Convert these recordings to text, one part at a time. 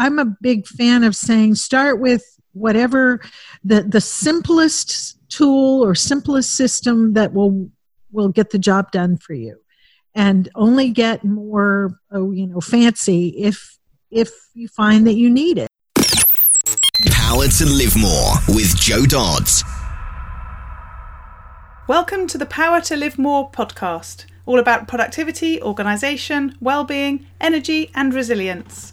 I'm a big fan of saying start with whatever the the simplest tool or simplest system that will will get the job done for you. And only get more oh, you know fancy if if you find that you need it. Power to live more with jo dodds. Welcome to the power to live more podcast all about productivity organization well-being energy and resilience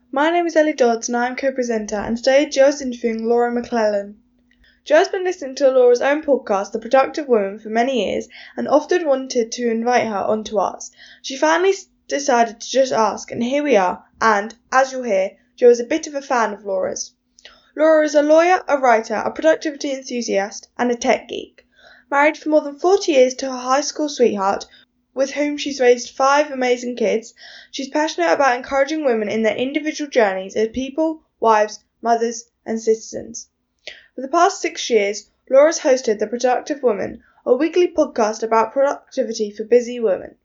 My name is Ellie Dodds and I am co-presenter and today Jo is interviewing Laura McClellan. Jo has been listening to Laura's own podcast, The Productive Woman, for many years and often wanted to invite her onto ours. She finally decided to just ask and here we are and, as you'll hear, Jo is a bit of a fan of Laura's. Laura is a lawyer, a writer, a productivity enthusiast and a tech geek. Married for more than 40 years to her high school sweetheart, with whom she's raised five amazing kids. She's passionate about encouraging women in their individual journeys as people, wives, mothers, and citizens. For the past six years, Laura's hosted The Productive Woman, a weekly podcast about productivity for busy women.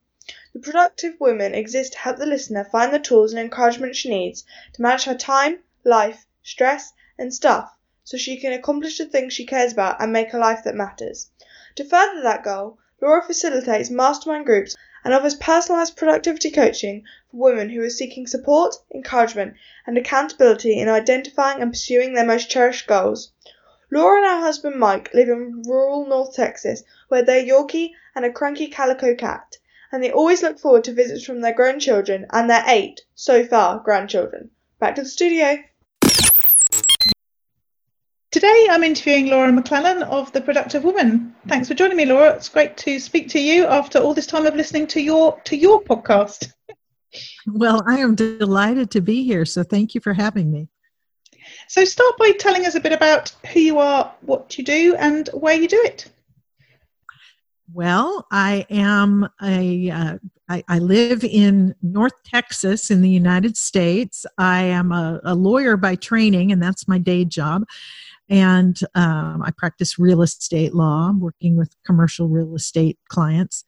The Productive Woman exists to help the listener find the tools and encouragement she needs to manage her time, life, stress, and stuff so she can accomplish the things she cares about and make a life that matters. To further that goal, Laura facilitates mastermind groups and offers personalized productivity coaching for women who are seeking support, encouragement, and accountability in identifying and pursuing their most cherished goals. Laura and her husband Mike live in rural North Texas, where they're Yorkie and a cranky calico cat, and they always look forward to visits from their grown children and their eight, so far, grandchildren. Back to the studio. Today I'm interviewing Laura McClellan of The Productive Woman. Thanks for joining me, Laura. It's great to speak to you after all this time of listening to your to your podcast. Well, I am delighted to be here, so thank you for having me. So start by telling us a bit about who you are, what you do, and where you do it. Well, I am a. Uh, I, I live in North Texas in the United States. I am a, a lawyer by training, and that's my day job and um, I practice real estate law, working with commercial real estate clients.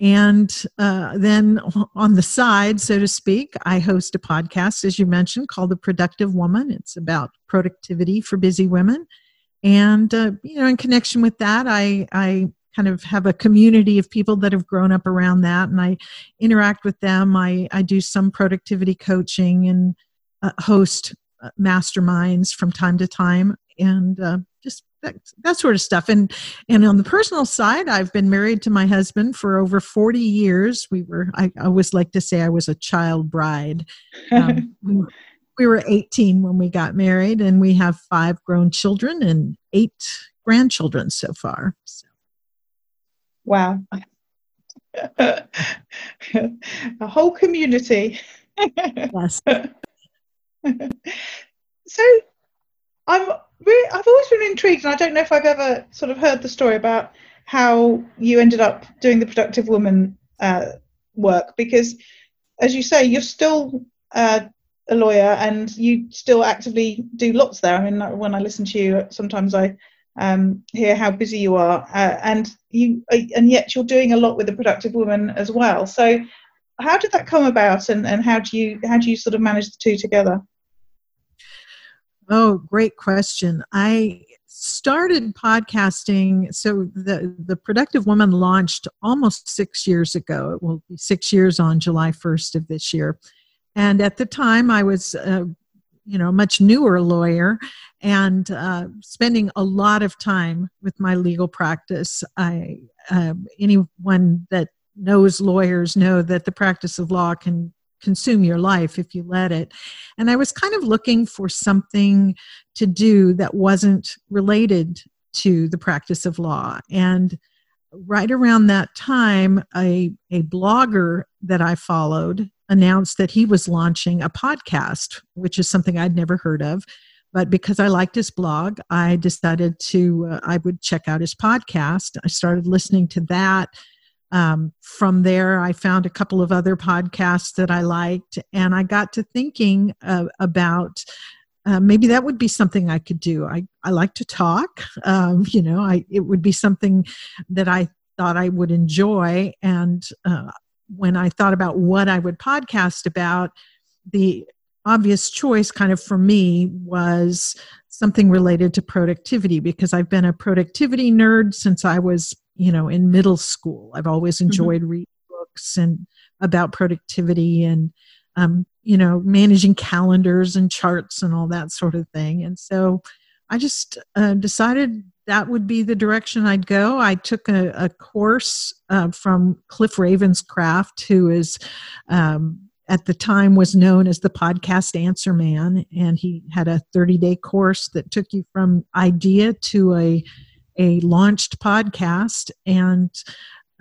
And uh, then on the side, so to speak, I host a podcast, as you mentioned, called The Productive Woman. It's about productivity for busy women. And, uh, you know, in connection with that, I, I kind of have a community of people that have grown up around that and I interact with them. I, I do some productivity coaching and uh, host uh, masterminds from time to time and uh, just that, that sort of stuff. And and on the personal side i've been married to my husband for over 40 years. We were i, always like to say i was a child bride. Um, we were 18 when we got married and we have five grown children and eight grandchildren so far so. wow. A whole community. Yes. So i'm I've always been intrigued, and I don't know if I've ever sort of heard the story about how you ended up doing the productive woman uh, work because, as you say, you're still uh, a lawyer and you still actively do lots there. I mean, when I listen to you, sometimes I um, hear how busy you are, uh, and you, uh, and yet you're doing a lot with the productive woman as well. So, how did that come about, and, and how do you how do you sort of manage the two together? Oh, great question. I started podcasting. So the the Productive Woman launched almost six years ago. It will be six years on July first of this year. And at the time, I was. Uh, you know, much newer lawyer and uh, spending a lot of time with my legal practice. I, uh, anyone that knows lawyers know that the practice of law can consume your life if you let it. And I was kind of looking for something to do that wasn't related to the practice of law. And right around that time, a, a blogger that I followed announced that he was launching a podcast, which is something I'd never heard of. But because I liked his blog, I decided to uh, I would check out his podcast. I started listening to that. Um, from there, I found a couple of other podcasts that I liked, and I got to thinking uh, about uh, maybe that would be something I could do. I, I like to talk. Um, you know, I it would be something that I thought I would enjoy. And uh, when I thought about what I would podcast about, the obvious choice, kind of for me, was something related to productivity because I've been a productivity nerd since I was, you know, in middle school. I've always mm-hmm. enjoyed mm-hmm. reading books and about productivity and um, you know, managing calendars and charts and all that sort of thing. And so I just uh, decided that would be the direction I'd go. I took a, a course uh, from Cliff Ravenscraft, who is um, at the time was known as the podcast answer man, and he had a 30 day course that took you from idea to a a launched podcast and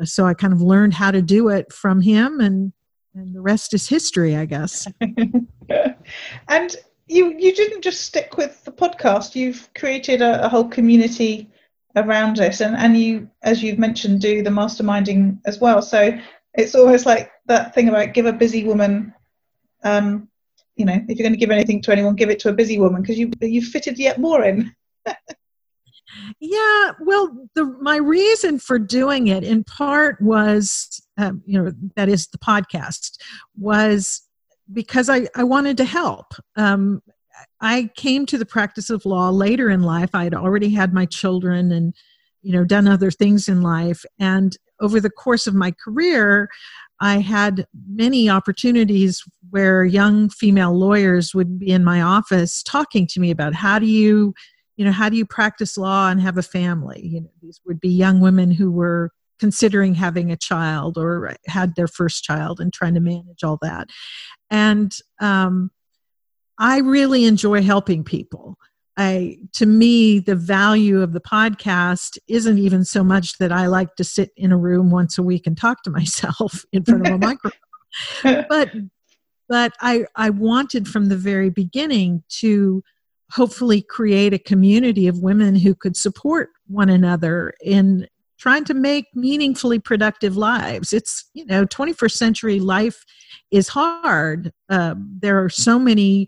so I kind of learned how to do it from him and and the rest is history, I guess. and you you didn't just stick with the podcast. You've created a, a, whole community around it, and and you, as you've mentioned, do the masterminding as well. So it's almost like that thing about give a busy woman. Um, you know, if you're going to give anything to anyone, give it to a busy woman because you you fitted yet more in. yeah, well, the my reason for doing it in part was um, you know that is the podcast was because I, I wanted to help. Um, I came to the practice of law later in life. I had already had my children and you know done other things in life, and over the course of my career, I had many opportunities where young female lawyers would be in my office talking to me about how do you you know how do you practice law and have a family you know these would be young women who were considering having a child or had their first child and trying to manage all that. And um, I really enjoy helping people. I, to me, the value of the podcast isn't even so much that I like to sit in a room once a week and talk to myself in front of a microphone, but but I, I wanted from the very beginning to hopefully create a community of women who could support one another in trying to make meaningfully productive lives. It's, you know, 21st century life is hard. Um, there are so many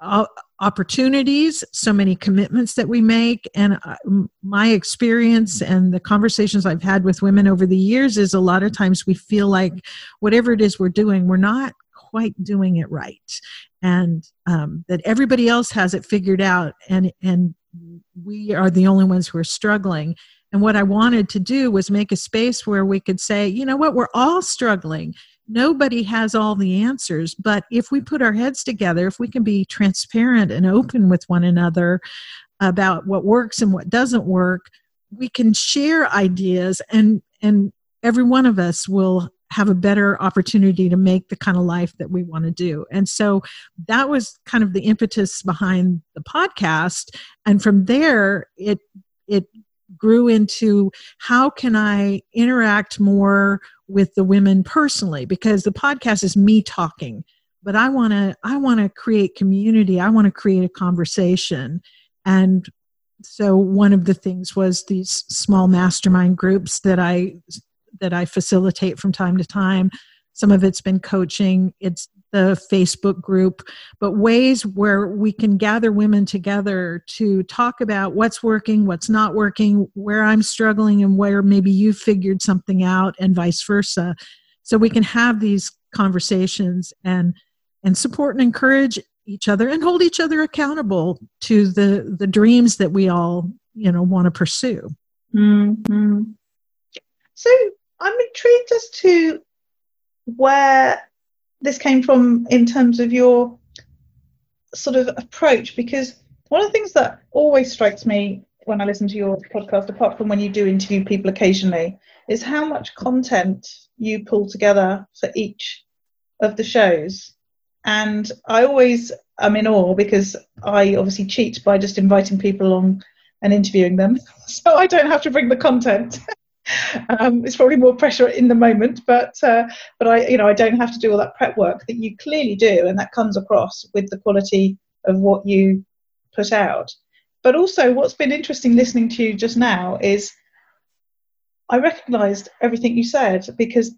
uh, opportunities, so many commitments that we make. And uh, my experience and the conversations I've had with women over the years is a lot of times we feel like whatever it is we're doing, we're not quite doing it right. And um, that everybody else has it figured out and, and we are the only ones who are struggling and what I wanted to do was make a space where we could say, you know what, we're all struggling. Nobody has all the answers, but if we put our heads together, if we can be transparent and open with one another about what works and what doesn't work, we can share ideas and and every one of us will have a better opportunity to make the kind of life that we want to do. And so that was kind of the impetus behind the podcast. And from there, it it grew into how can I interact more with the women personally because the podcast is me talking but I want to I want to create community I want to create a conversation and so one of the things was these small mastermind groups that I that I facilitate from time to time some of it's been coaching it's the Facebook group, but ways where we can gather women together to talk about what's working, what's not working, where I'm struggling, and where maybe you figured something out, and vice versa. So we can have these conversations and and support and encourage each other and hold each other accountable to the the dreams that we all you know want to pursue. Mm-hmm. So I'm intrigued as to where this came from in terms of your sort of approach because one of the things that always strikes me when I listen to your podcast, apart from when you do interview people occasionally, is how much content you pull together for each of the shows. And I always am in awe because I obviously cheat by just inviting people along and interviewing them. So I don't have to bring the content. um, it's probably more pressure in the moment, but uh, but I you know I don't have to do all that prep work that you clearly do, and that comes across with the quality of what you put out. But also, what's been interesting listening to you just now is I recognised everything you said because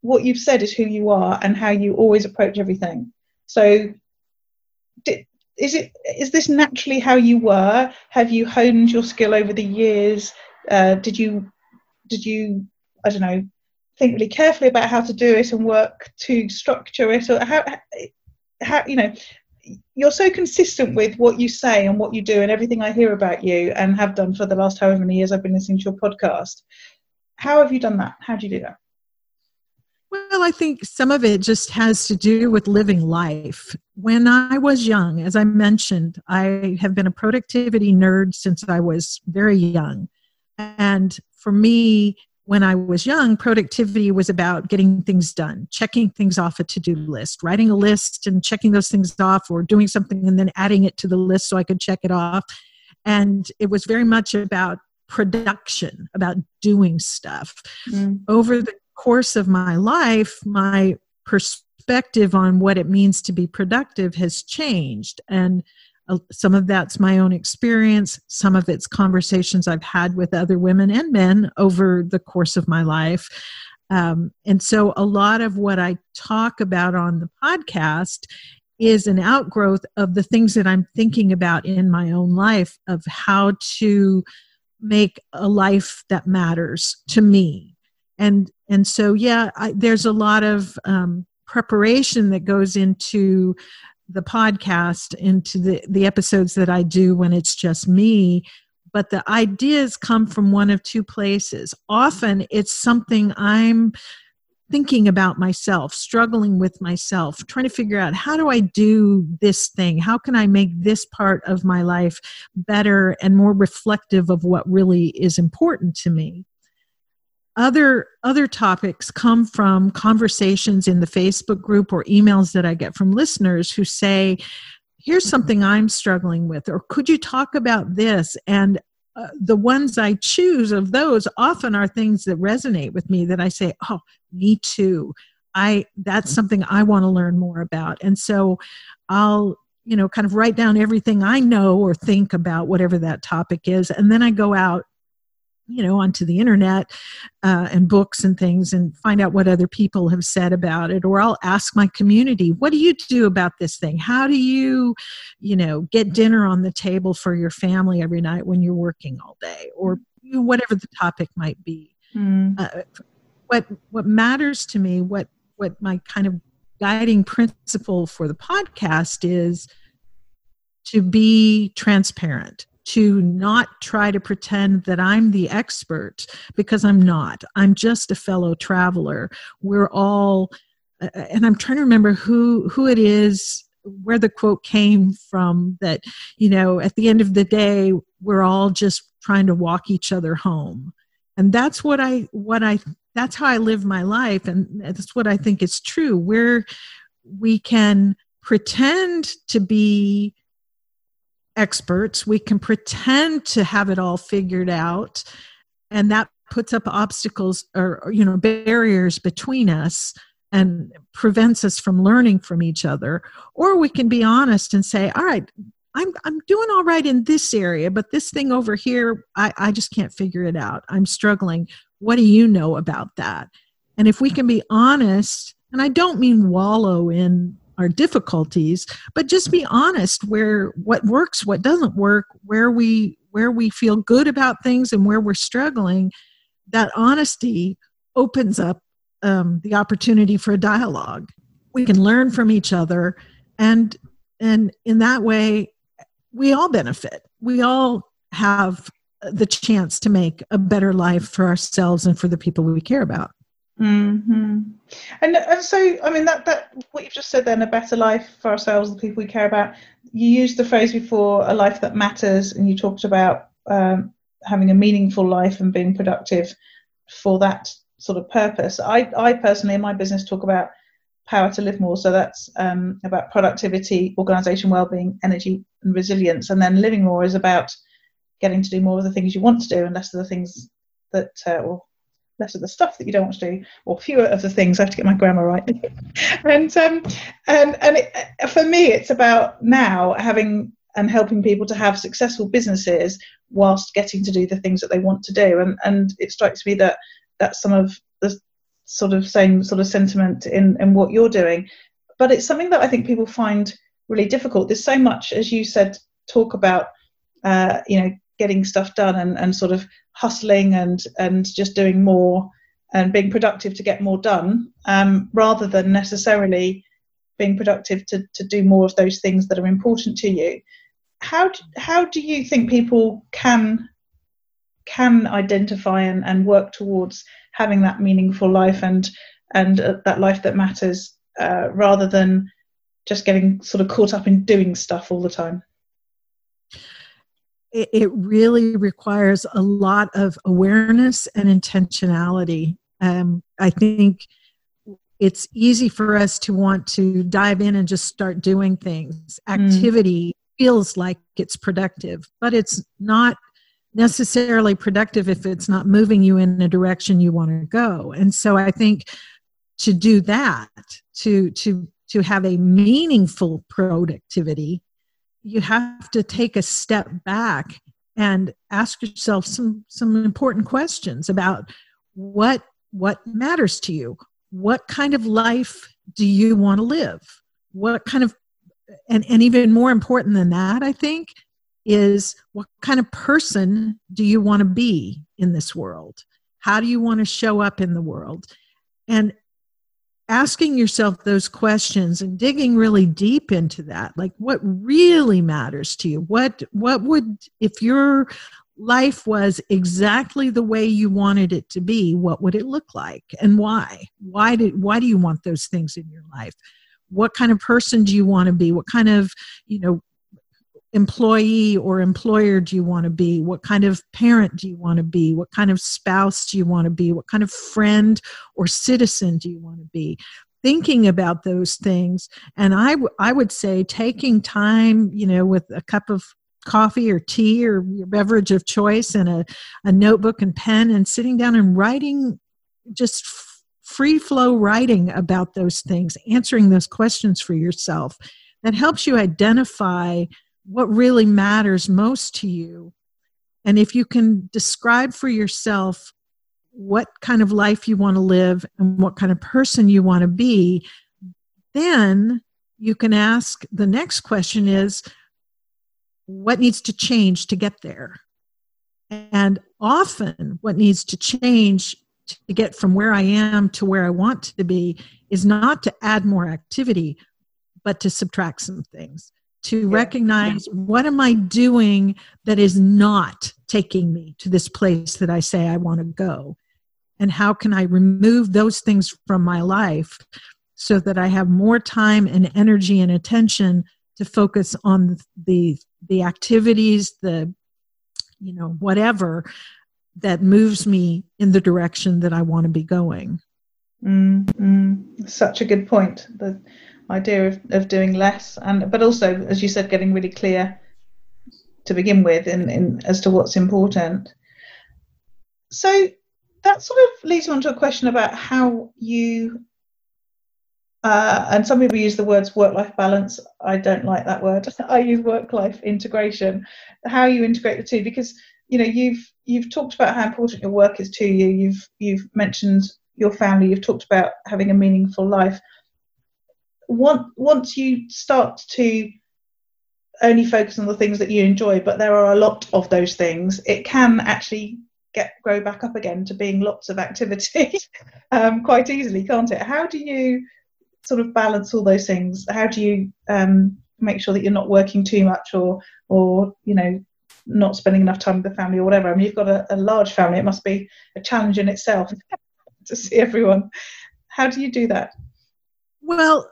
what you've said is who you are and how you always approach everything. So, did, is it is this naturally how you were? Have you honed your skill over the years? Uh, did you did you I don't know think really carefully about how to do it and work to structure it, or how how you know you're so consistent with what you say and what you do and everything I hear about you and have done for the last however many years I've been listening to your podcast. How have you done that? How do you do that? Well, I think some of it just has to do with living life. When I was young, as I mentioned, I have been a productivity nerd since I was very young. And for me, when I was young, productivity was about getting things done, checking things off a to do list, writing a list and checking those things off, or doing something and then adding it to the list so I could check it off. And it was very much about production, about doing stuff. Mm. Over the course of my life, my perspective on what it means to be productive has changed. And some of that's my own experience, some of it's conversations I've had with other women and men over the course of my life. Um, and so a lot of what I talk about on the podcast is an outgrowth of the things that I'm thinking about in my own life of how to make a life that matters to me and and so yeah I, there's a lot of um, preparation that goes into the podcast into the the episodes that i do when it's just me but the ideas come from one of two places. Often it's something i'm thinking about myself struggling with myself trying to figure out how do i do this thing? How can i make this part of my life better and more reflective of what really is important to me other other topics come from conversations in the facebook group or emails that i get from listeners who say here's something i'm struggling with or could you talk about this? And uh, the ones i choose of those often are things that resonate with me that i say oh me too. I that's mm-hmm. something i want to learn more about. And so i'll you know kind of write down everything i know or think about whatever that topic is and then i go out you know onto the internet uh, and books and things and find out what other people have said about it. Or i'll ask my community what do you do about this thing? How do you you know get dinner on the table for your family every night when you're working all day? Or whatever the topic might be. Mm. uh, what what matters to me what what my kind of guiding principle for the podcast is to be transparent to not try to pretend that I'm the expert because I'm not. I'm just a fellow traveler. We're all uh, and I'm trying to remember who who it is where the quote came from that you know at the end of the day we're all just trying to walk each other home and that's what i what i that's how i live my life and that's what i think is true where we can pretend to be experts. We can pretend to have it all figured out, and that puts up obstacles or, you know barriers between us and prevents us from learning from each other. Or we can be honest and say, "All right, I'm I'm doing all right in this area, but this thing over here, I, I just can't figure it out. I'm struggling. What do you know about that?" And if we can be honest, and I don't mean wallow in our difficulties but just be honest where what works what doesn't work where we where we feel good about things and where we're struggling that honesty opens up um, the opportunity for a dialogue. We can learn from each other and and in that way we all benefit. We all have the chance to make a better life for ourselves and for the people we care about Mm-hmm. And and so I mean that that what you've just said then a better life for ourselves the people we care about. You used the phrase before a life that matters, and you talked about um, having a meaningful life and being productive for that sort of purpose. I I personally in my business talk about power to live more. So that's um, about productivity, organisation, well-being, energy, and resilience. And then living more is about getting to do more of the things you want to do and less of the things that uh, or less of the stuff that you don't want to do, or fewer of the things. I have to get my grammar right. and um, and and it, for me, it's about now having and helping people to have successful businesses whilst getting to do the things that they want to do. And and it strikes me that that's some of the sort of same sort of sentiment in in what you're doing. But it's something that I think people find really difficult. There's so much, as you said, talk about uh, you know getting stuff done and, and sort of hustling and and just doing more and being productive to get more done um, rather than necessarily being productive to, to do more of those things that are important to you. How do, how do you think people can can identify and, and work towards having that meaningful life and and uh, that life that matters uh, rather than just getting sort of caught up in doing stuff all the time it, it really requires a lot of awareness and intentionality um, i think it's easy for us to want to dive in and just start doing things mm. activity mm. feels like it's productive but it's not necessarily productive if it's not moving you in a direction you want to go and so i think to do that to to to have a meaningful productivity you have to take a step back and ask yourself some some important questions about what what matters to you what kind of life do you want to live what kind of and, and even more important than that i think is what kind of person do you want to be in this world? How do you want to show up in the world? And asking yourself those questions and digging really deep into that. Like what really matters to you? What what would if your life was exactly the way you wanted it to be what would it look like and why? Why did why do you want those things in your life? What kind of person do you want to be? What kind of you know employee or employer do you want to be? What kind of parent do you want to be? What kind of spouse do you want to be? What kind of friend or citizen do you want to be? Thinking about those things. And I, w- I would say taking time, you know, with a cup of coffee or tea or your beverage of choice and a, a notebook and pen and sitting down and writing just free flow writing about those things, answering those questions for yourself. That helps you identify what really matters most to you. And if you can describe for yourself what kind of life you want to live and what kind of person you want to be, then you can ask the next question is what needs to change to get there? And often, what needs to change to get from where I am to where I want to be is not to add more activity, but to subtract some things to recognize what am I doing that is not taking me to this place that I say I want to go? And how can I remove those things from my life so that I have more time and energy and attention to focus on the the activities, the you know, whatever that moves me in the direction that I want to be going. Mm, mm, such a good point. The idea of, of doing less and but also as you said getting really clear to begin with in, in as to what's important so that sort of leads on to a question about how you uh, and some people use the words work-life balance. I don't like that word. I use work-life integration. How you integrate the two, because you know you've you've talked about how important your work is to you. You've you've mentioned your family. You've talked about having a meaningful life once once you start to only focus on the things that you enjoy, but there are a lot of those things, it can actually get grow back up again to being lots of activity um, quite easily, can't it? How do you sort of balance all those things? How do you um, make sure that you're not working too much or or you know not spending enough time with the family or whatever? I mean, you've got a, a large family; it must be a challenge in itself to see everyone. How do you do that? Well,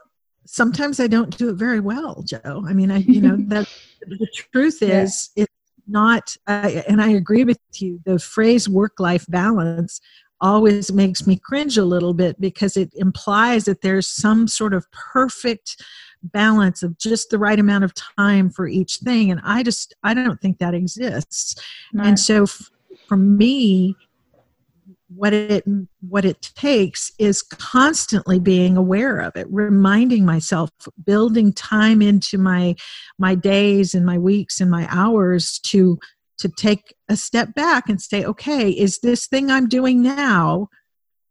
sometimes I don't do it very well, Jo. I mean, I you know that the truth is yeah. it's not. Uh, and I agree with you. The phrase work-life balance always makes me cringe a little bit because it implies that there's some sort of perfect balance of just the right amount of time for each thing and i just i don't think that exists and so f- for me what it what it takes is constantly being aware of it reminding myself building time into my my days and my weeks and my hours to to take a step back and say okay is this thing i'm doing now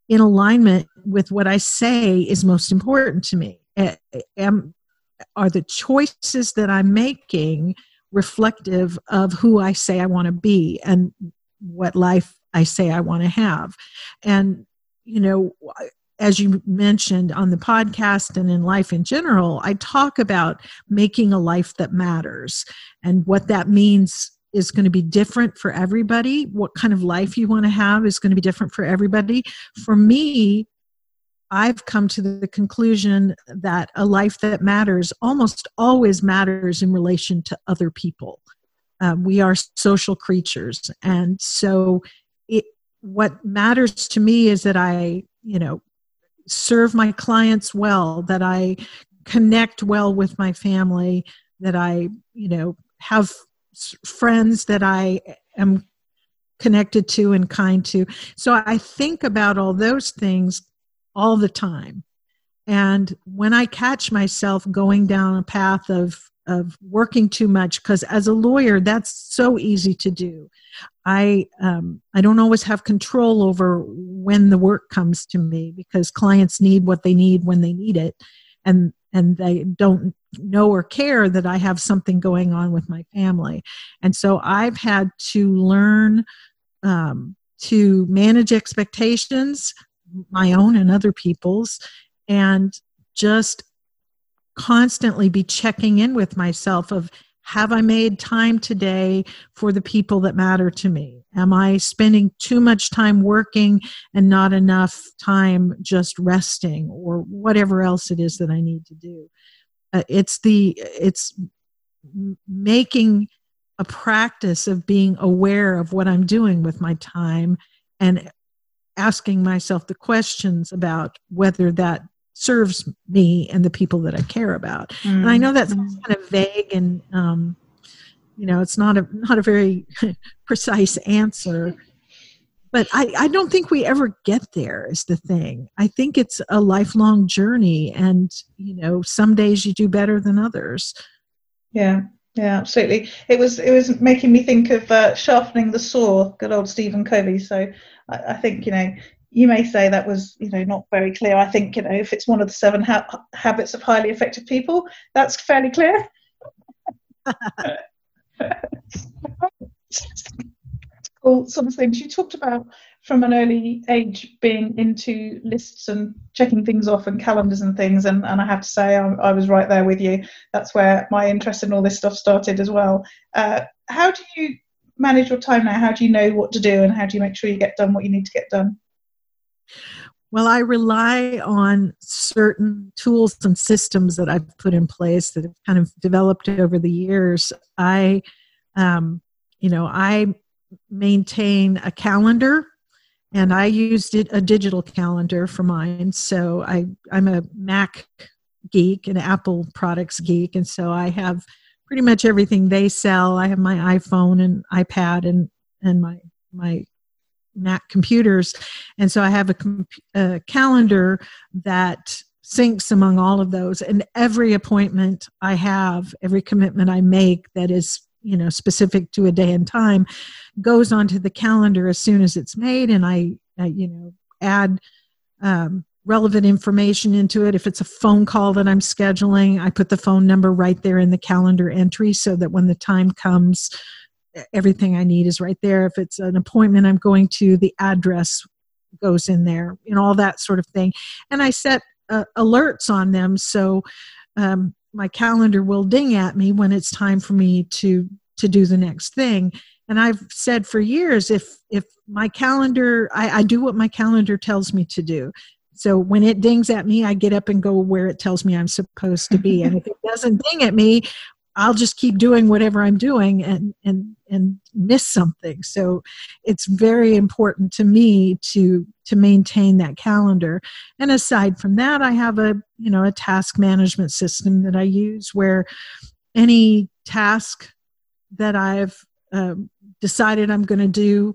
in alignment with what i say is most important to me? Am are the choices that i'm making reflective of who i say i want to be and what life I say I want to have. And, you know, as you mentioned on the podcast and in life in general, I talk about making a life that matters and what that means is going to be different for everybody. What kind of life you want to have is going to be different for everybody. For me, I've come to the conclusion that a life that matters almost always matters in relation to other people. Uh, we are social creatures. And so it, what matters to me is that I, you know, serve my clients well, that I connect well with my family, that I, you know, have friends that I am connected to and kind to. So I think about all those things all the time. And when I catch myself going down a path of of working too much because as a lawyer that's so easy to do i um, i don't always have control over when the work comes to me because clients need what they need when they need it. And and they don't know or care that i have something going on with my family. And so i've had to learn um, to manage expectations my own and other people's and just constantly be checking in with myself of have I made time today for the people that matter to me? Am I spending too much time working and not enough time just resting or whatever else it is that I need to do? Uh, it's the it's making a practice of being aware of what I'm doing with my time and asking myself the questions about whether that serves me and the people that I care about. Mm. And I know that's mm. kind of vague and um, you know it's not a not a very precise answer. But I, I don't think we ever get there is the thing. I think it's a lifelong journey and you know, some days you do better than others. Yeah, yeah, absolutely. It was it was making me think of uh, sharpening the saw, good old Stephen Covey. So I, I, think you know you may say that was you know not very clear. I think you know if it's one of the seven ha- habits of highly effective people that's fairly clear. Sort of things you talked about from an early age being into lists and checking things off and calendars and things and, and i have to say I, I was right there with you. That's where my interest in all this stuff started as well. Uh, how do you manage your time now? How do you know what to do and how do you make sure you get done what you need to get done well, I rely on certain tools and systems that I've put in place that have kind of developed over the years. I, um, you know, I maintain a calendar and I used it, a digital calendar for mine. So I, I'm a Mac geek, an Apple products geek. And so I have pretty much everything they sell. I have my iPhone and iPad and, and my, my Mac computers. And so I have a, a calendar that syncs among all of those. And every appointment I have, every commitment I make that is you know specific to a day and time goes onto the calendar as soon as it's made and i, I you know add um, relevant information into it if it's a phone call that i'm scheduling i put the phone number right there in the calendar entry so that when the time comes everything I need is right there. If it's an appointment I'm going to, the address goes in there, know, all that sort of thing. And I set uh, alerts on them so um, my calendar will ding at me when it's time for me to to do the next thing. And I've said for years, if if my calendar, I, I do what my calendar tells me to do. So when it dings at me, I get up and go where it tells me I'm supposed to be. and if it doesn't ding at me, I'll just keep doing whatever I'm doing and and and miss something. So it's very important to me to to maintain that calendar. And aside from that, I have a you know a task management system that I use where any task that I've uh, decided I'm going to do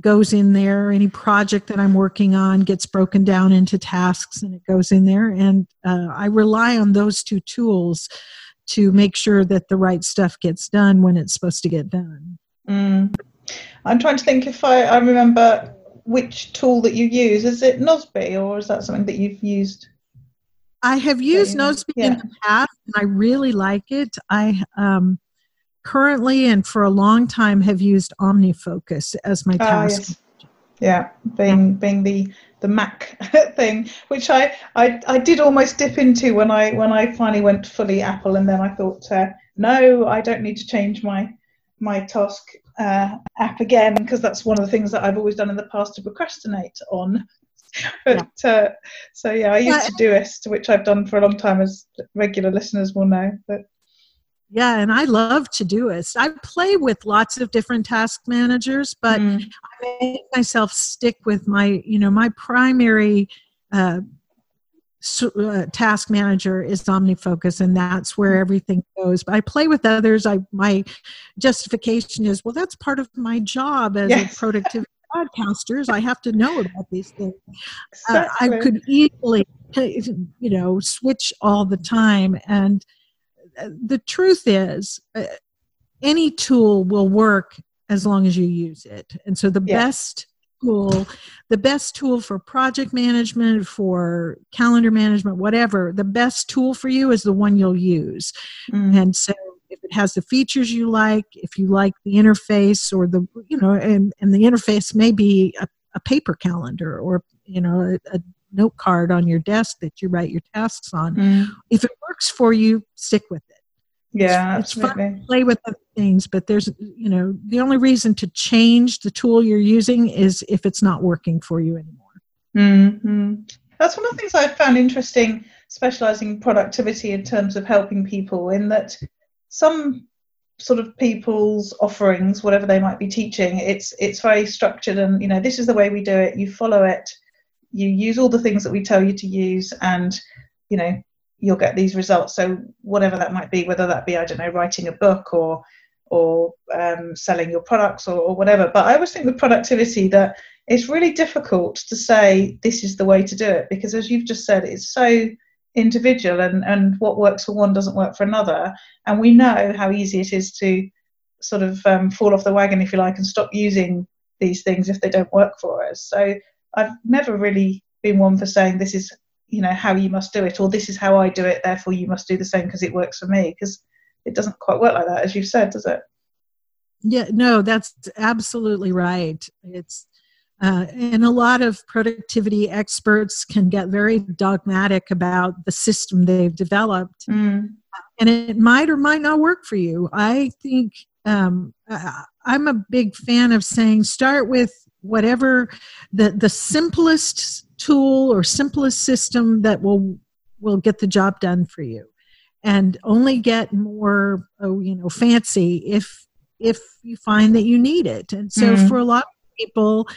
goes in there. Any project that I'm working on gets broken down into tasks and it goes in there. And uh, I rely on those two tools to make sure that the right stuff gets done when it's supposed to get done. Mm. I'm trying to think if I, I remember which tool that you use. Is it Nozbe or is that something that you've used? I have used Nozbe yeah. in the past and I really like it. I um, currently and for a long time have used OmniFocus as my ah, task. yes. Yeah, being being the the Mac thing, which I, I I did almost dip into when I when I finally went fully Apple, and then I thought, uh, no, I don't need to change my my task uh, app again because that's one of the things that I've always done in the past to procrastinate on. but yeah. Uh, so yeah, I used yeah. Todoist, which I've done for a long time, as regular listeners will know. But yeah, and I love Todoist. I play with lots of different task managers, but mm. I make myself stick with my, you know, my primary uh, uh, task manager is OmniFocus, and that's where mm. everything goes. But I play with others. I my justification is, well, that's part of my job as yes. a productivity podcasters. I have to know about these things. Uh, I could easily, you know, switch all the time and the truth is, uh, any tool will work as long as you use it. And so the best tool, the best tool for project management, for calendar management, whatever, the best tool for you is the one you'll use. Mm. And so if it has the features you like, if you like the interface or the, you know, and, and the interface may be a, a paper calendar or, you know, a, a note card on your desk that you write your tasks on. Mm. If it works for you, stick with it. Yeah, it's, it's fun to play with other things, but there's you know the only reason to change the tool you're using is if it's not working for you anymore. Mm-hmm. That's one of the things I found interesting, specializing in productivity in terms of helping people. In that some sort of people's offerings, whatever they might be teaching, it's it's very structured, and you know this is the way we do it. You follow it you use all the things that we tell you to use and you know you'll get these results. So whatever that might be whether that be i don't know writing a book or or um, selling your products or, or, whatever. But i always think with productivity that it's really difficult to say this is the way to do it because as you've just said it's so individual and and what works for one doesn't work for another. And we know how easy it is to sort of um, fall off the wagon if you like and stop using these things if they don't work for us. So I've never really been one for saying this is you know how you must do it or this is how I do it therefore you must do the same because it works for me because it doesn't quite work like that as you've said does it? Yeah no that's absolutely right. It's uh, and a lot of productivity experts can get very dogmatic about the system they've developed. Mm. and it might or might not work for you. I think um, i'm a big fan of saying start with whatever the the simplest tool or simplest system that will will get the job done for you. And only get more oh, you know fancy if if you find that you need it. And so mm-hmm. for a lot of people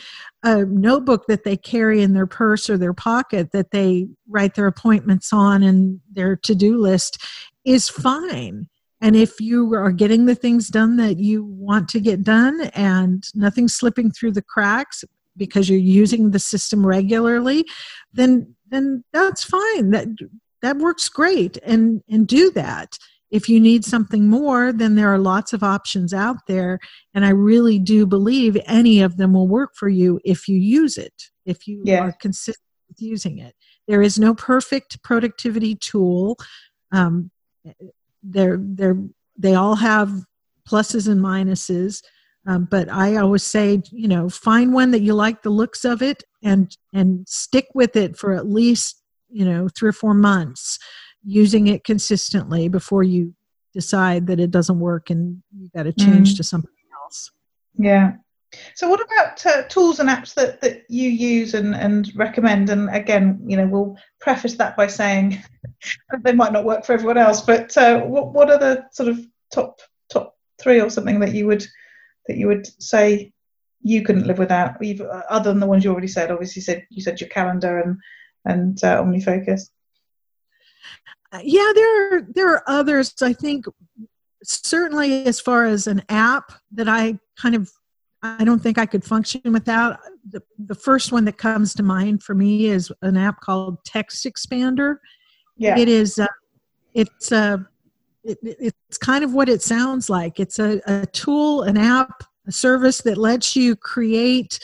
a notebook that they carry in their purse or their pocket that they write their appointments on and their to-do list is fine. And if you are getting the things done that you want to get done and nothing's slipping through the cracks because you're using the system regularly, then then that's fine. That that works great and and do that. If you need something more, then there are lots of options out there. And I really do believe any of them will work for you if you use it, if you yeah. are consistent with using it. There is no perfect productivity tool. Um, they're they're they all have pluses and minuses um, but i always say you know find one that you like the looks of it and and stick with it for at least you know three or four months using it consistently before you decide that it doesn't work and you got to change mm. to something else yeah so what about uh, tools and apps that, that you use and, and recommend? And again, you know, we'll preface that by saying they might not work for everyone else, but uh, what, what are the sort of top top three or something that you would that you would say you couldn't live without, uh, other than the ones you already said? Obviously, you said you said your calendar and and uh, OmniFocus. Uh, yeah, there are there are others. I think certainly as far as an app that I kind of I don't think I could function without. The, the first one that comes to mind for me is an app called TextExpander. Yeah. It is, uh, it's a, it, it's kind of what it sounds like. It's a, a tool, an app, a service that lets you create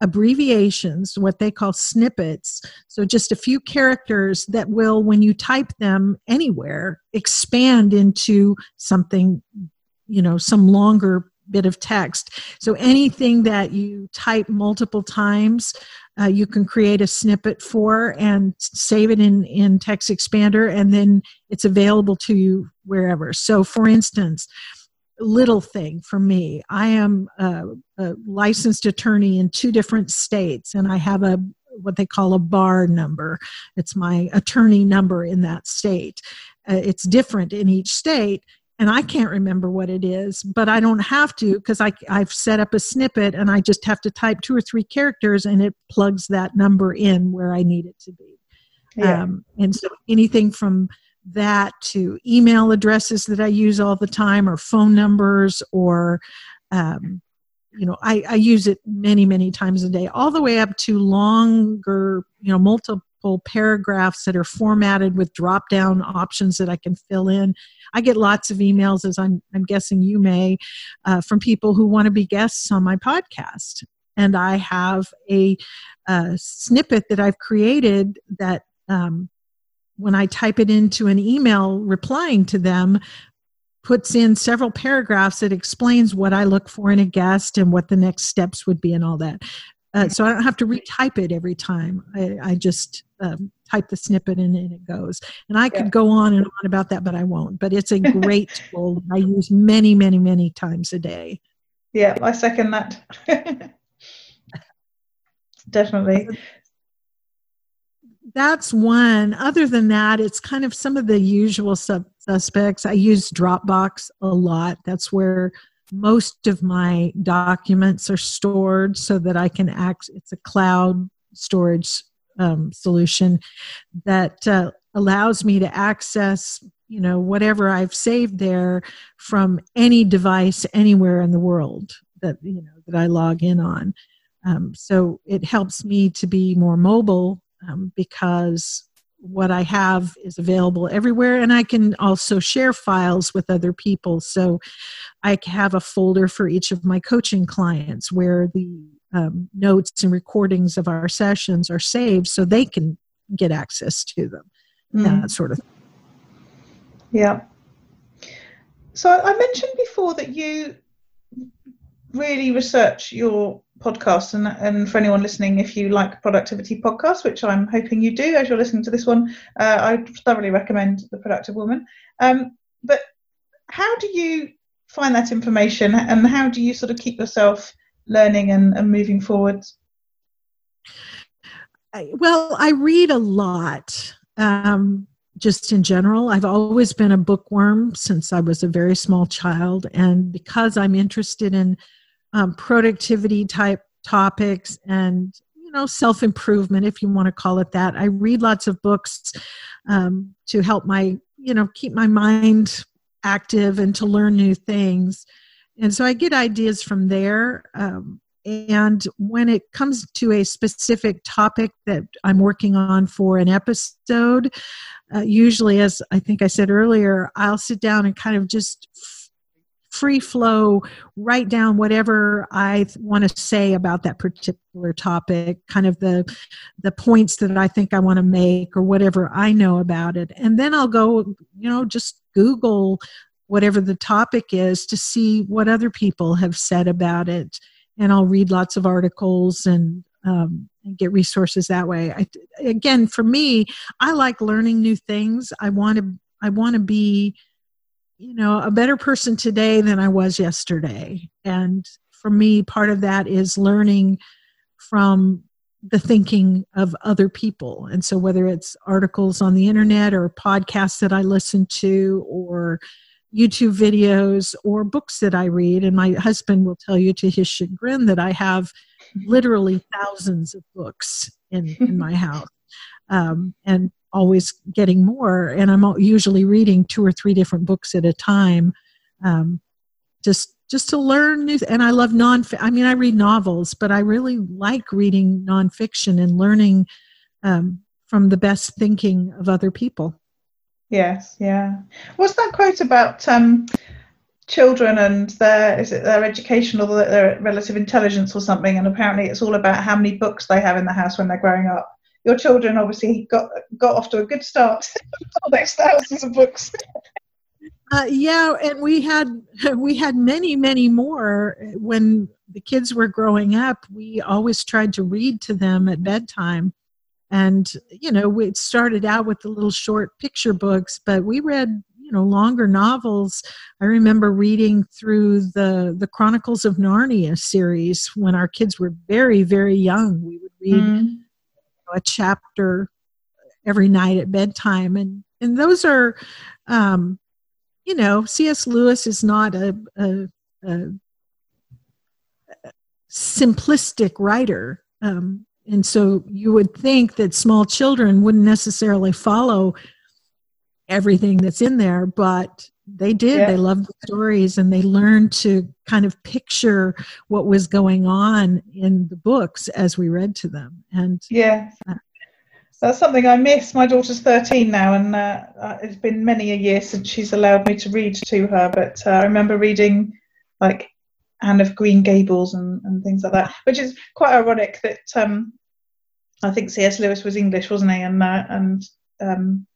abbreviations, what they call snippets. So just a few characters that will, when you type them anywhere, expand into something, you know, some longer bit of text. So anything that you type multiple times, uh, you can create a snippet for and save it in, in TextExpander, and then it's available to you wherever. So, for instance, little thing for me, I am a, a licensed attorney in two different states, and I have a what they call a bar number. It's my attorney number in that state. Uh, it's different in each state and I can't remember what it is, but I don't have to because I I've set up a snippet and I just have to type two or three characters and it plugs that number in where I need it to be. Yeah. Um, and so anything from that to email addresses that I use all the time or phone numbers or um, you know I, I use it many many times a day all the way up to longer you know multiple paragraphs that are formatted with drop down options that I can fill in. I get lots of emails, as I'm, I'm guessing you may, uh, from people who want to be guests on my podcast. And I have a, a snippet that I've created that um, when I type it into an email replying to them, puts in several paragraphs that explains what I look for in a guest and what the next steps would be and all that. Uh, so I don't have to retype it every time. I, I just um, type the snippet and, and it goes. And I could yeah. go on and on about that, but I won't. But it's a great tool I use many, many, many times a day. Yeah, I second that. Definitely. That's one. Other than that, it's kind of some of the usual sub- suspects. I use Dropbox a lot. That's where most of my documents are stored so that I can act. It's a cloud storage um, solution that uh, allows me to access you know whatever I've saved there from any device anywhere in the world that you know that I log in on. Um, so it helps me to be more mobile um, because what I have is available everywhere, and I can also share files with other people. So I have a folder for each of my coaching clients where the um, notes and recordings of our sessions are saved so they can get access to them. Mm. That sort of thing. Yeah. So I mentioned before that you really research your podcast. And, and for anyone listening if you like productivity podcasts which i'm hoping you do as you're listening to this one uh, i thoroughly recommend the productive woman. Um, but how do you find that information and how do you sort of keep yourself learning and, and moving forward? well i read a lot um, just in general. I've always been a bookworm since i was a very small child. And because i'm interested in um, productivity type topics and you know self improvement if you want to call it that. I read lots of books um, to help my you know keep my mind active and to learn new things. And so i get ideas from there um, and when it comes to a specific topic that i'm working on for an episode uh, usually as i think i said earlier i'll sit down and kind of just free flow, write down whatever I want to say about that particular topic, kind of the the points that I think I want to make or whatever I know about it. And then I'll go, you know, just Google whatever the topic is to see what other people have said about it. And I'll read lots of articles and um, and get resources that way. I, again, for me, I like learning new things. I want to I want to be you know, a better person today than I was yesterday. And for me, part of that is learning from the thinking of other people. And so, whether it's articles on the internet or podcasts that I listen to, or YouTube videos, or books that I read, and my husband will tell you to his chagrin that I have literally thousands of books in, in my house. Um, and always getting more and i'm usually reading two or three different books at a time um, just just to learn new and i love non i mean i read novels but i really like reading nonfiction and learning um, from the best thinking of other people. Yes yeah. What's that quote about um, children and their is it their education or their relative intelligence or something? And apparently it's all about how many books they have in the house when they're growing up your children obviously got got off to a good start. There's thousands of books. Uh, yeah and we had we had many many more. When the kids were growing up we always tried to read to them at bedtime. And you know it started out with the little short picture books but we read you know longer novels. I remember reading through the the chronicles of narnia series when our kids were very very young. We would read mm. A chapter every night at bedtime. And and those are um you know cs lewis is not a, a, a simplistic writer. Um, and so you would think that small children wouldn't necessarily follow everything that's in there, but they did. Yeah. They loved the stories and they learned to kind of picture what was going on in the books as we read to them. And yeah. Uh, that's something I miss. My daughter's 13 now, and uh, uh, it's been many a year since she's allowed me to read to her. But uh, I remember reading like Anne of Green Gables and, and things like that, which is quite ironic that um, I think C.S. Lewis was English, wasn't he? And uh, and um,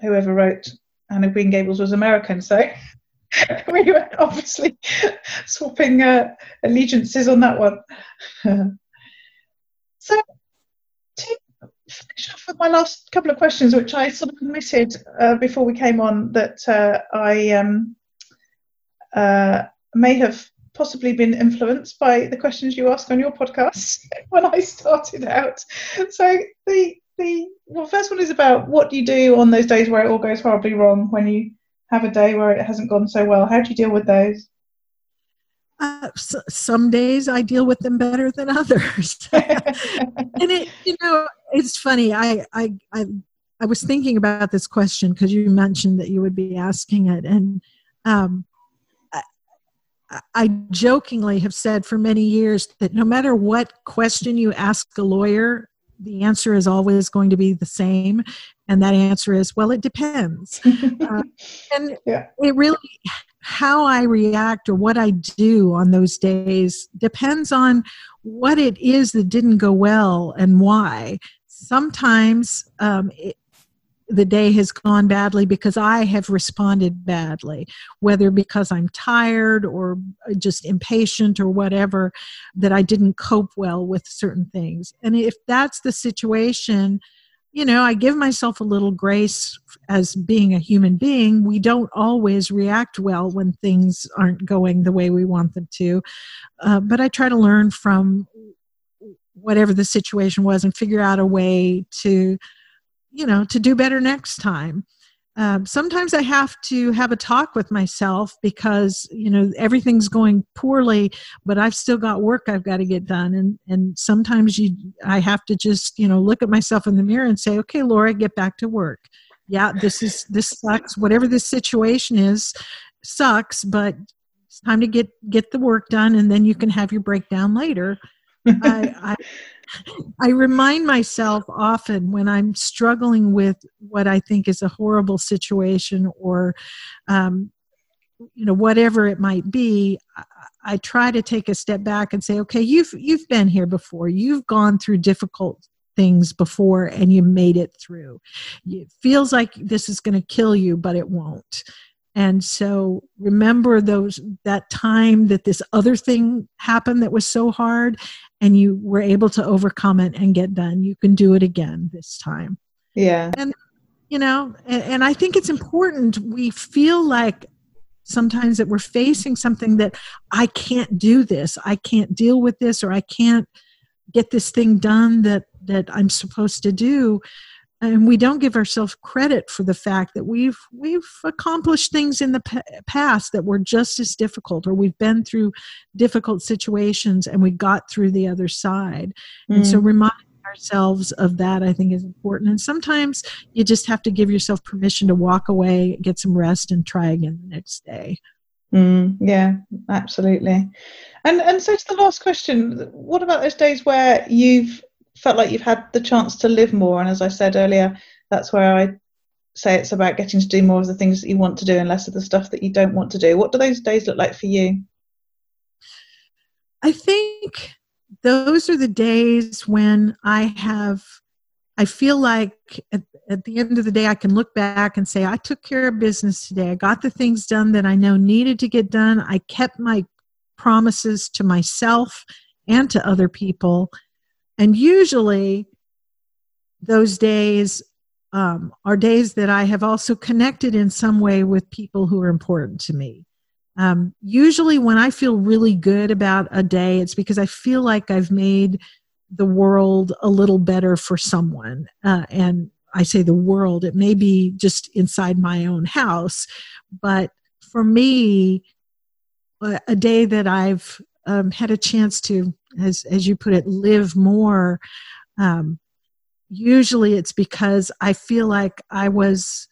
whoever wrote Anne of Green Gables was American, so we were obviously swapping uh, allegiances on that one. so to finish off with my last couple of questions, which I sort of admitted uh, before we came on that uh, I um, uh, may have possibly been influenced by the questions you ask on your podcast when I started out. So the the well, first one is about what do you do on those days where it all goes horribly wrong when you have a day where it hasn't gone so well. How do you deal with those? Uh, so, some days I deal with them better than others, and it you know it's funny. I I I, I was thinking about this question because you mentioned that you would be asking it, and um, I jokingly have said for many years that no matter what question you ask a lawyer, the answer is always going to be the same. And that answer is, well, it depends. uh, and yeah. it really, how I react or what I do on those days depends on what it is that didn't go well and why. Sometimes um, it, the day has gone badly because I have responded badly, whether because I'm tired or just impatient or whatever, that I didn't cope well with certain things. And if that's the situation, you know, I give myself a little grace as being a human being. We don't always react well when things aren't going the way we want them to. Uh, but I try to learn from whatever the situation was and figure out a way to you know to do better next time. Um, sometimes i have to have a talk with myself because you know everything's going poorly but i've still got work i've got to get done. And and sometimes you i have to just you know look at myself in the mirror and say okay laura get back to work. Yeah this is this sucks. Whatever this situation is sucks but it's time to get get the work done and then you can have your breakdown later. I, I I remind myself often when I'm struggling with what I think is a horrible situation or, um, you know, whatever it might be. I, I try to take a step back and say, okay, you've you've been here before. You've gone through difficult things before and you made it through. It feels like this is going to kill you, but it won't. And so remember those that time that this other thing happened that was so hard and you were able to overcome it and get done. You can do it again this time. Yeah. And you know, and, and I think it's important we feel like sometimes that we're facing something that I can't do this, I can't deal with this, or I can't get this thing done that that I'm supposed to do and we don't give ourselves credit for the fact that we've we've accomplished things in the p- past that were just as difficult or we've been through difficult situations and we got through the other side mm. and so mm. reminding ourselves of that i think is important and sometimes you just have to give yourself permission to walk away get some rest and try again the next day Mm, yeah, absolutely. And and so to the last question, what about those days where you've felt like you've had the chance to live more? And as I said earlier, that's where I say it's about getting to do more of the things that you want to do and less of the stuff that you don't want to do. What do those days look like for you? I think those are the days when I have, I feel like at, at, the end of the day, I can look back and say, I took care of business today. I got the things done that I know needed to get done. I kept my promises to myself and to other people. And usually, those days um, are days that I have also connected in some way with people who are important to me. Um, usually, when I feel really good about a day, it's because I feel like I've made the world a little better for someone. Uh, and I say the world, it may be just inside my own house. But for me, a, a day that I've um, had a chance to, as, as you put it, live more, um, usually it's because I feel like I was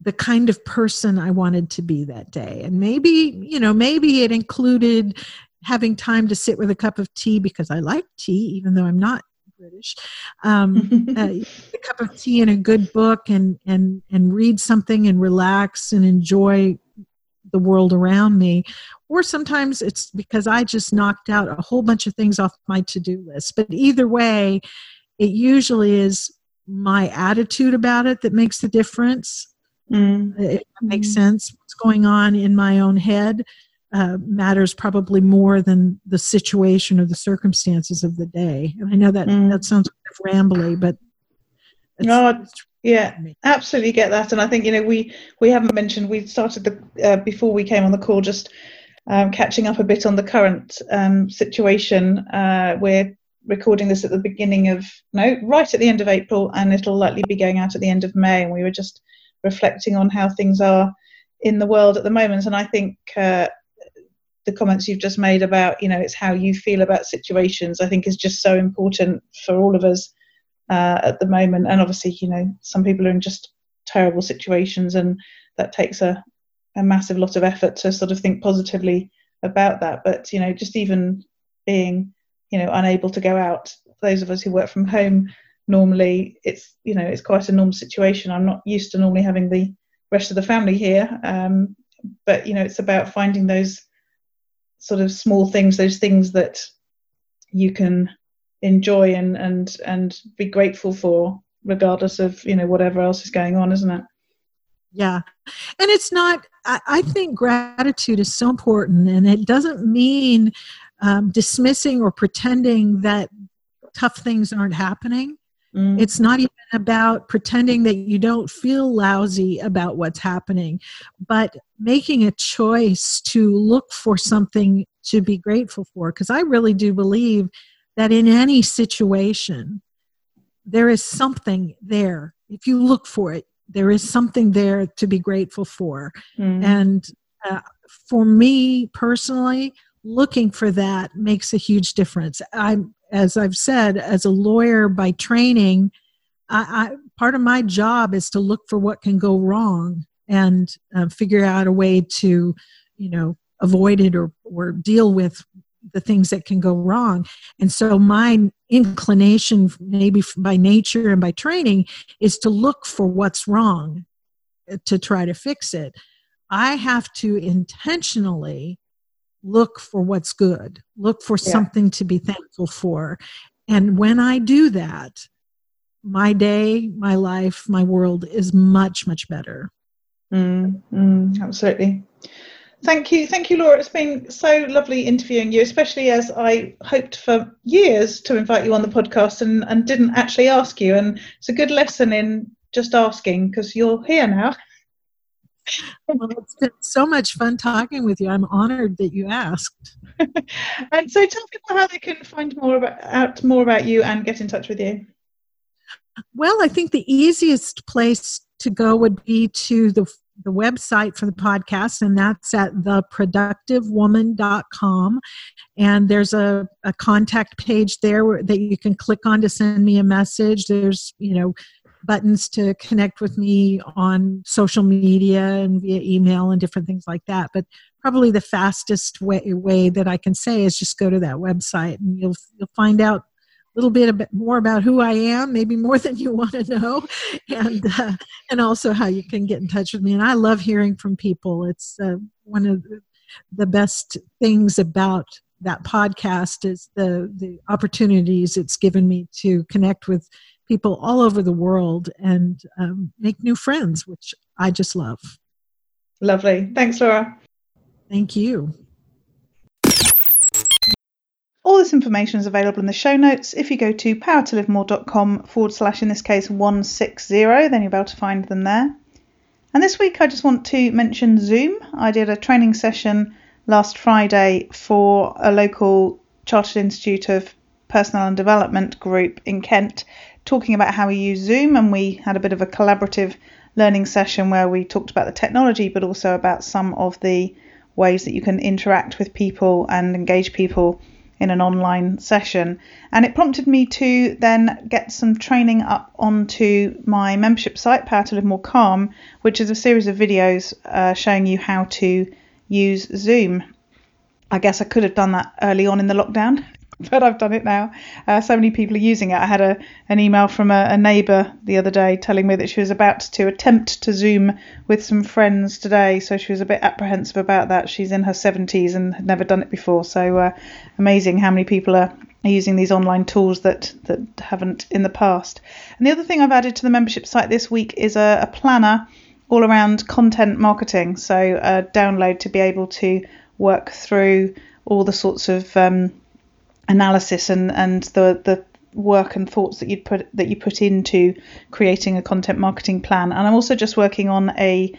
the kind of person I wanted to be that day. And maybe, you know, maybe it included having time to sit with a cup of tea because I like tea, even though I'm not British. Um, uh, a cup of tea and a good book and, and, and read something and relax and enjoy the world around me. Or sometimes it's because I just knocked out a whole bunch of things off my to do list. But either way, it usually is my attitude about it that makes the difference Mm. If that makes sense, what's going on in my own head uh, matters probably more than the situation or the circumstances of the day. And I know that mm. that sounds kind of rambly, but no, yeah, absolutely get that. And I think you know we we haven't mentioned we started the uh, before we came on the call just um, catching up a bit on the current um, situation. Uh, we're recording this at the beginning of no, right at the end of April, and it'll likely be going out at the end of May. And we were just reflecting on how things are in the world at the moment. And I think uh, the comments you've just made about, you know, it's how you feel about situations, I think is just so important for all of us uh, at the moment. And obviously, you know, some people are in just terrible situations, and that takes a, a massive lot of effort to sort of think positively about that. But, you know, just even being, you know, unable to go out, those of us who work from home normally it's you know it's quite a normal situation i'm not used to normally having the rest of the family here um, but you know it's about finding those sort of small things those things that you can enjoy and and and be grateful for regardless of you know whatever else is going on isn't it yeah and it's not i, I think gratitude is so important and it doesn't mean um, dismissing or pretending that tough things aren't happening Mm. It's not even about pretending that you don't feel lousy about what's happening, but making a choice to look for something to be grateful for. Because I really do believe that in any situation, there is something there. If you look for it, there is something there to be grateful for. Mm. And uh, for me personally, looking for that makes a huge difference. I'm as I've said, as a lawyer by training, I, I, part of my job is to look for what can go wrong and uh, figure out a way to, you know, avoid it or, or deal with the things that can go wrong. And so my inclination, maybe by nature and by training, is to look for what's wrong uh, to try to fix it. I have to intentionally look for what's good, look for yeah. something to be thankful for. And when I do that, my day, my life, my world is much, much better. Mm, mm, absolutely. Thank you. Thank you, Laura. It's been so lovely interviewing you, especially as I hoped for years to invite you on the podcast and, and didn't actually ask you. And it's a good lesson in just asking because you're here now well, it's been so much fun talking with you. I'm honored that you asked. and so, tell people how they can find more about out more about you and get in touch with you. Well, I think the easiest place to go would be to the the website for the podcast, and that's at theproductivewoman.com. And there's a, a contact page there where, that you can click on to send me a message. There's, you know, buttons to connect with me on social media and via email and different things like that. But probably the fastest way, way that I can say is just go to that website and you'll you'll find out little bit, more about who I am, maybe more than you want to know, and uh, and also how you can get in touch with me. And I love hearing from people. It's uh, one of the, the best things about that podcast is the the opportunities it's given me to connect with people all over the world and um, make new friends, which I just love. Lovely. Thanks, Laura. Thank you. All this information is available in the show notes. If you go to powertolivemore.com forward slash, in this case, 160, then you'll be able to find them there. And this week, I just want to mention Zoom. I did a training session last Friday for a local Chartered Institute of Personnel and Development group in Kent talking about how we use Zoom, and we had a bit of a collaborative learning session where we talked about the technology, but also about some of the ways that you can interact with people and engage people in an online session. And it prompted me to then get some training up onto my membership site, Power to Live More Calm, which is a series of videos uh, showing you how to use Zoom. I guess I could have done that early on in the lockdown but I've done it now. Uh, so many people are using it. I had a an email from a, a neighbour the other day telling me that she was about to attempt to Zoom with some friends today, so she was a bit apprehensive about that. She's in her 70s and had never done it before, so uh, amazing how many people are using these online tools that that haven't in the past. And the other thing I've added to the membership site this week is a, a planner all around content marketing. So a download to be able to work through all the sorts of um, analysis and and the the work and thoughts that you put that you put into creating a content marketing plan. And I'm also just working on a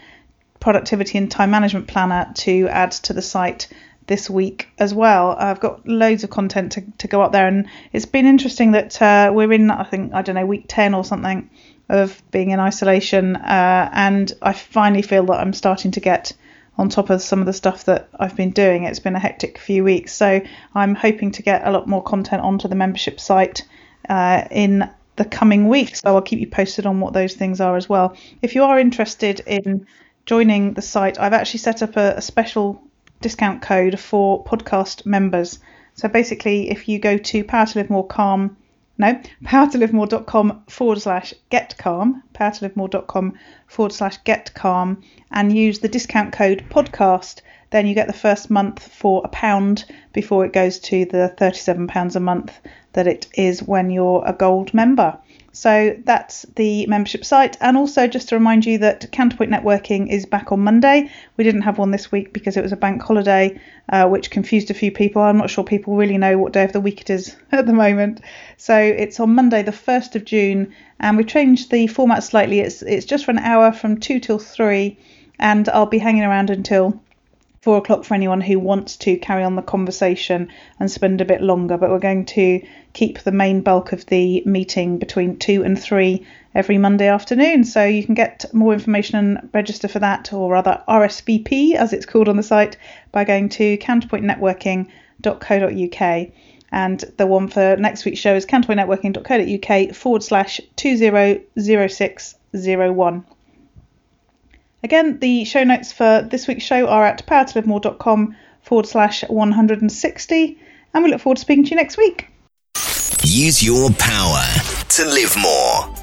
productivity and time management planner to add to the site this week as well. I've got loads of content to, to go up there, and it's been interesting that uh, we're in, I think, I don't know, week 10 or something of being in isolation, uh, and I finally feel that I'm starting to get on top of some of the stuff that I've been doing. It's been a hectic few weeks, so I'm hoping to get a lot more content onto the membership site uh, in the coming weeks. So I'll keep you posted on what those things are as well. If you are interested in joining the site, I've actually set up a, a special discount code for podcast members. So basically, if you go to Power to Live More Calm no, powertolivemore.com forward slash get calm, powertolivemore.com forward slash get calm, and use the discount code podcast. Then you get the first month for a pound before it goes to the £37 a month that it is when you're a gold member. So that's the membership site. And also, just to remind you that Counterpoint Networking is back on Monday. We didn't have one this week because it was a bank holiday, uh, which confused a few people. I'm not sure people really know what day of the week it is at the moment. So it's on Monday, the 1st of June, and we've changed the format slightly. It's, it's just for an hour from 2 till 3, and I'll be hanging around until four o'clock for anyone who wants to carry on the conversation and spend a bit longer. But we're going to keep the main bulk of the meeting between two and three every Monday afternoon. So you can get more information and register for that, or rather RSVP as it's called on the site, by going to counterpointnetworking.co.uk. And the one for next week's show is counterpointnetworking.co.uk forward slash 200601. Again, the show notes for this week's show are at powertolivemore.com forward slash 160, and we look forward to speaking to you next week. Use your power to live more.